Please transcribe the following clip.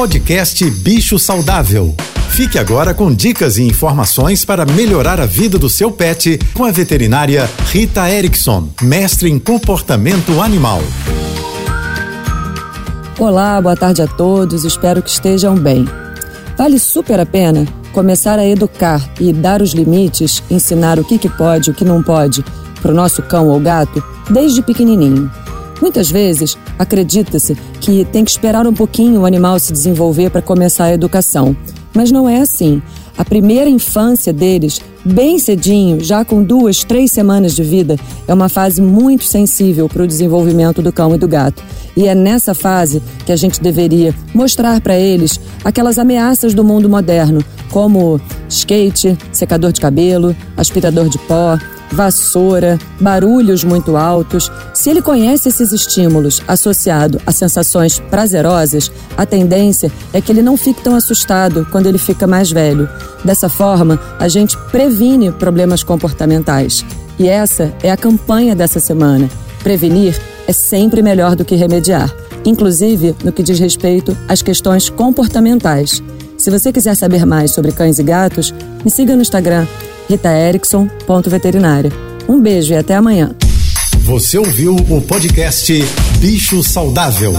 Podcast Bicho Saudável. Fique agora com dicas e informações para melhorar a vida do seu pet com a veterinária Rita Erickson, mestre em comportamento animal. Olá, boa tarde a todos, espero que estejam bem. Vale super a pena começar a educar e dar os limites, ensinar o que, que pode, o que não pode para o nosso cão ou gato desde pequenininho. Muitas vezes, acredita-se que tem que esperar um pouquinho o animal se desenvolver para começar a educação. Mas não é assim. A primeira infância deles, bem cedinho, já com duas, três semanas de vida, é uma fase muito sensível para o desenvolvimento do cão e do gato. E é nessa fase que a gente deveria mostrar para eles aquelas ameaças do mundo moderno, como skate, secador de cabelo, aspirador de pó, vassoura, barulhos muito altos. Se ele conhece esses estímulos associado a sensações prazerosas, a tendência é que ele não fique tão assustado quando ele fica mais velho. Dessa forma, a gente previne problemas comportamentais. E essa é a campanha dessa semana. Prevenir é sempre melhor do que remediar, inclusive no que diz respeito às questões comportamentais. Se você quiser saber mais sobre cães e gatos, me siga no Instagram ritaerickson.veterinária. Um beijo e até amanhã. Você ouviu o podcast Bicho Saudável.